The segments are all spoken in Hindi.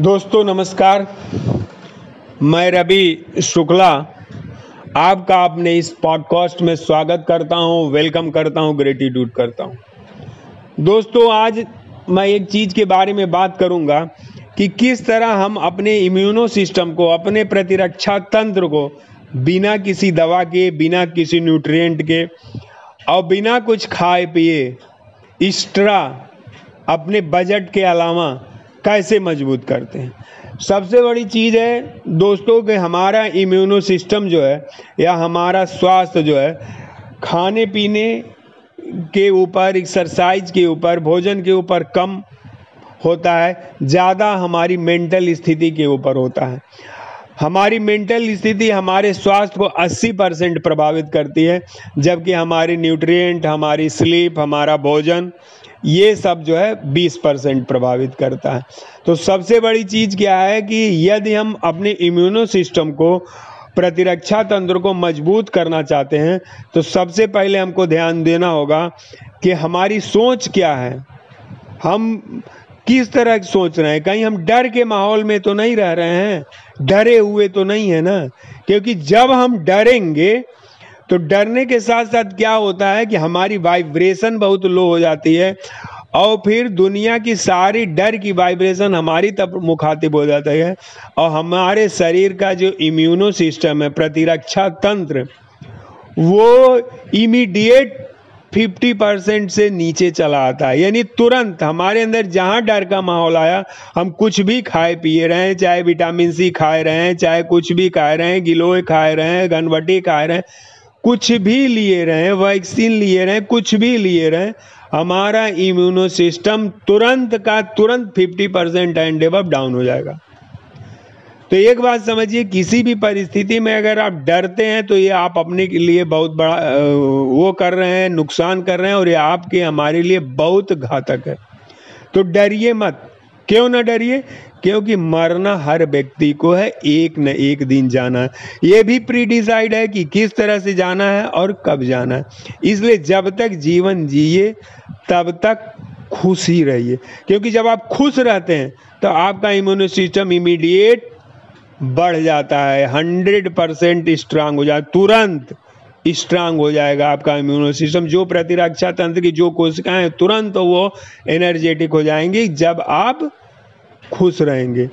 दोस्तों, नमस्कार। मैं रवि शुक्ला। आपका अपने इस पॉडकास्ट में स्वागत करता हूँ वेलकम करता हूँ ग्रेटिट्यूड करता हूँ। दोस्तों, आज मैं एक चीज़ के बारे में बात करूँगा कि किस तरह हम अपने इम्यूनो सिस्टम को, अपने प्रतिरक्षा तंत्र को बिना किसी दवा के, बिना किसी न्यूट्रिएंट के और बिना कुछ खाए पिए एक्स्ट्रा अपने बजट के अलावा कैसे मज़बूत करते हैं? सबसे बड़ी चीज़ है, दोस्तों, कि हमारा इम्यूनो सिस्टम जो है, या हमारा स्वास्थ्य जो है, खाने पीने के ऊपर, एक्सरसाइज के ऊपर, भोजन के ऊपर कम होता है, ज़्यादा हमारी मेंटल स्थिति के ऊपर होता है। हमारी मेंटल स्थिति हमारे स्वास्थ्य को 80 परसेंट प्रभावित करती है, जबकि हमारी न्यूट्रिएंट, हमारी स्लीप, हमारा भोजन ये सब जो है 20 परसेंट प्रभावित करता है। तो सबसे बड़ी चीज़ क्या है कि यदि हम अपने इम्यूनो सिस्टम को, प्रतिरक्षा तंत्र को मज़बूत करना चाहते हैं तो सबसे पहले हमको ध्यान देना होगा कि हमारी सोच क्या है। हम किस तरह सोच रहे हैं? कहीं हम डर के माहौल में तो नहीं रह रहे हैं? डरे हुए तो नहीं है ना? क्योंकि जब हम डरेंगे तो डरने के साथ साथ क्या होता है कि हमारी वाइब्रेशन बहुत लो हो जाती है और फिर दुनिया की सारी डर की वाइब्रेशन हमारी तब मुखातिब हो जाता है और हमारे शरीर का जो इम्यूनो सिस्टम है, प्रतिरक्षा तंत्र, वो इमीडिएट 50 परसेंट से नीचे चला आता है। यानी तुरंत हमारे अंदर जहाँ डर का माहौल आया, हम कुछ भी खाए, पिए रहे हैं चाहे विटामिन सी खाए रहे हैं चाहे कुछ भी खाए रहे हैं गिलोय खाए रहे हैं गनवटी खाए रहे हैं कुछ भी लिए रहे वैक्सीन लिए रहे, कुछ भी लिए रहे, हमारा इम्यूनो सिस्टम तुरंत का तुरंत 50 परसेंट एंड डेवलप डाउन हो जाएगा। तो एक बात समझिए, किसी भी परिस्थिति में अगर आप डरते हैं तो ये आप अपने के लिए बहुत बड़ा वो कर रहे हैं, नुकसान कर रहे हैं, और ये आपके, हमारे लिए बहुत घातक है। तो डरिए मत। क्यों ना डरिए? क्योंकि मरना हर व्यक्ति को है, एक न एक दिन जाना है। ये भी प्री डिसाइड है कि किस तरह से जाना है और कब जाना है। इसलिए जब तक जीवन जिए, तब तक खुश ही रहिए। क्योंकि जब आप खुश रहते हैं तो आपका इम्यून सिस्टम इमीडिएट बढ़ जाता है हंड्रेड परसेंट स्ट्रांग हो जाए तुरंत। स्ट्रांग हो जाएगा आपका इम्यूनो सिस्टम जो प्रतिरक्षा तंत्र की जो कोशिकाएँ तुरंत वो एनर्जेटिक हो जाएँगी जब आप खुश रहेंगे।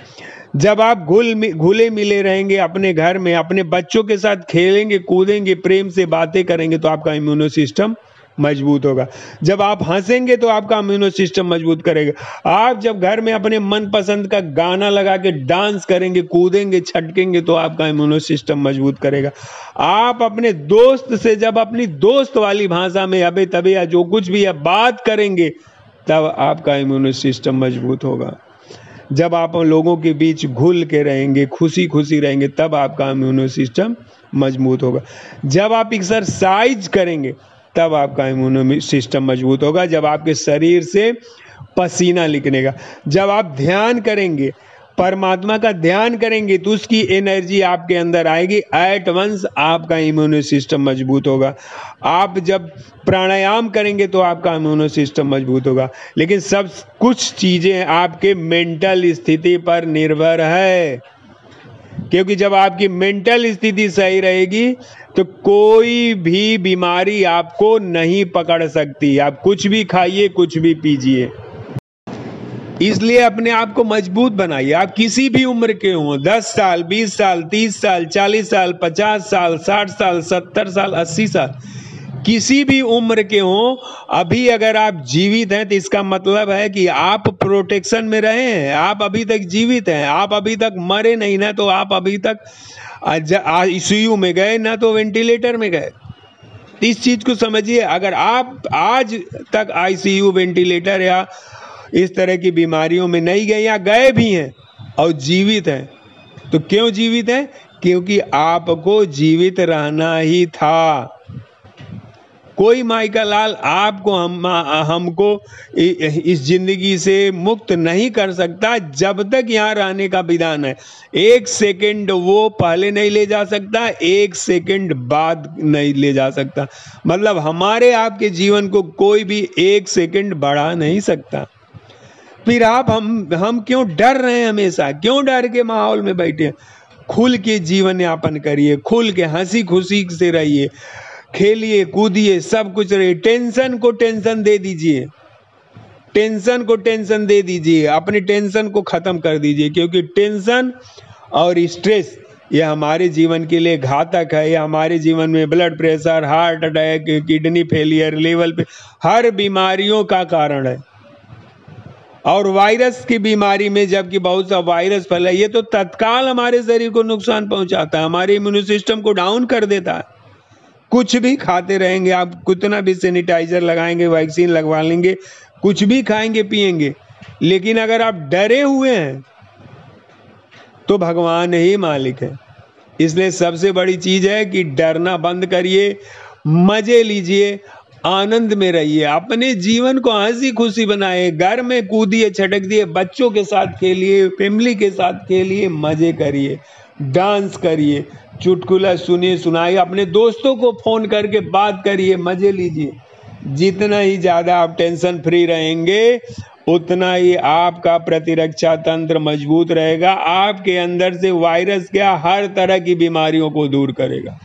जब आप घुल घुले मिले रहेंगे अपने घर में, अपने बच्चों के साथ खेलेंगे, कूदेंगे, प्रेम से बातें करेंगे तो आपका इम्यूनो सिस्टम मज़बूत होगा। जब आप हंसेंगे तो आपका इम्यूनो सिस्टम मज़बूत करेगा। आप जब घर में अपने मन पसंद का गाना लगा के डांस करेंगे, कूदेंगे, छटकेंगे तो आपका इम्यूनो सिस्टम मज़बूत करेगा। आप अपने दोस्त से जब अपनी दोस्त वाली भाषा में अबे तबे या जो कुछ भी है बात करेंगे, तब आपका इम्यूनो सिस्टम मज़बूत होगा। जब आप लोगों के बीच घुल के रहेंगे खुशी खुशी रहेंगे, तब आपका इम्यूनो सिस्टम मज़बूत होगा। जब आप एक्सरसाइज करेंगे तब आपका इम्यूनो सिस्टम मज़बूत होगा, जब आपके शरीर से पसीना निकलेगा। जब आप ध्यान करेंगे, परमात्मा का ध्यान करेंगे तो उसकी एनर्जी आपके अंदर आएगी। एट वंस आपका इम्यूनो सिस्टम मज़बूत होगा। आप जब प्राणायाम करेंगे तो आपका इम्यूनो सिस्टम मज़बूत होगा। लेकिन सब कुछ चीज़ें आपके मेंटल स्थिति पर निर्भर है। क्योंकि जब आपकी मेंटल स्थिति सही रहेगी तो कोई भी बीमारी आपको नहीं पकड़ सकती। आप कुछ भी खाइए, कुछ भी पीजिए। इसलिए अपने आप को मज़बूत बनाइए। आप किसी भी उम्र के हों, दस साल, बीस साल, तीस साल, चालीस साल, पचास साल, साठ साल, सत्तर साल, अस्सी साल किसी भी उम्र के हों, अभी अगर आप जीवित हैं तो इसका मतलब है कि आप प्रोटेक्शन में रहे हैं, आप अभी तक जीवित हैं, आप अभी तक मरे नहीं, ना तो आप अभी तक आईसीयू में गए, ना तो वेंटिलेटर में गए। इस चीज़ को समझिए, अगर आप आज तक आईसीयू वेंटिलेटर या इस तरह की बीमारियों में नहीं गए, या गए भी हैं और जीवित हैं तो क्यों जीवित हैं? क्योंकि आपको जीवित रहना ही था। कोई माइका लाल आपको, हम, हमको इस ज़िंदगी से मुक्त नहीं कर सकता जब तक यहाँ रहने का विधान है। एक सेकंड वो पहले नहीं ले जा सकता, एक सेकंड बाद नहीं ले जा सकता। मतलब हमारे आपके जीवन को कोई भी एक सेकंड बढ़ा नहीं सकता। फिर आप, हम हम क्यों डर रहे हैं हमेशा? क्यों डर के माहौल में बैठे हैं? खुल के जीवन यापन करिए, खुल के हँसी खुशी से रहिए। खेलिए, कूदिए, सब कुछ रहिए। टेंशन को टेंशन दे दीजिए। टेंशन को टेंशन दे दीजिए। अपनी टेंशन को खत्म कर दीजिए, क्योंकि टेंशन और स्ट्रेस, ये हमारे जीवन के लिए घातक है। ये हमारे जीवन में blood pressure heart attack kidney failure level पे हर बीमारियों का कारण है। और वायरस की बीमारी में जबकि बहुत सा वायरस फैला, ये तो तत्काल हमारे शरीर को नुकसान पहुंचाता है। हमारे इम्यून सिस्टम को डाउन कर देता है। कुछ भी खाते रहेंगे, आप कितना भी सैनिटाइजर लगाएँगे वैक्सीन लगवा लेंगे, कुछ भी खाएँगे, पिएँगे। लेकिन अगर आप डरे हुए हैं तो भगवान ही मालिक है। इसलिए सबसे बड़ी चीज़ है कि डरना बंद करिए, मज़े लीजिए, आनंद में रहिए। अपने जीवन को हँसी खुशी बनाए, घर में कूदिए छटक दिए, बच्चों के साथ खेलिए फैमिली के साथ खेलिए, मज़े करिए डांस करिए। चुटकुला सुनिए सुनाइए अपने दोस्तों को फ़ोन करके बात करिए, मज़े लीजिए। जितना ही ज़्यादा आप टेंशन फ्री रहेंगे, उतना ही आपका प्रतिरक्षा तंत्र मज़बूत रहेगा। आपके अंदर से वायरस क्या हर तरह की बीमारियों को दूर करेगा।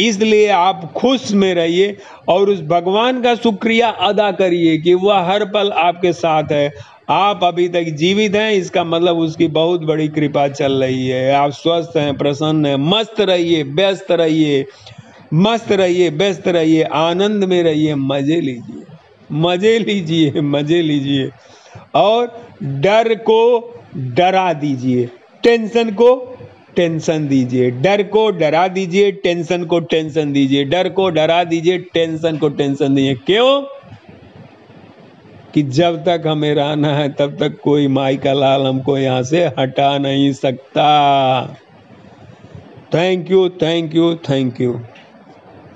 इसलिए आप खुश में रहिए और उस भगवान का शुक्रिया अदा करिए कि वह हर पल आपके साथ है। आप अभी तक जीवित हैं, इसका मतलब उसकी बहुत बड़ी कृपा चल रही है। आप स्वस्थ हैं, प्रसन्न हैं, मस्त रहिए, व्यस्त रहिए, मस्त रहिए, व्यस्त रहिए, आनंद में रहिए, मज़े लीजिए मज़े लीजिए मज़े लीजिए। और डर को डरा दीजिए, टेंशन को टेंशन दीजिए। डर को डरा दीजिए, टेंशन को टेंशन दीजिए। डर को डरा दीजिए, टेंशन को टेंशन दीजिए। क्यों? कि जब तक हमें रहना है, तब तक कोई माई का लाल हमको यहाँ से हटा नहीं सकता। Thank you thank you thank you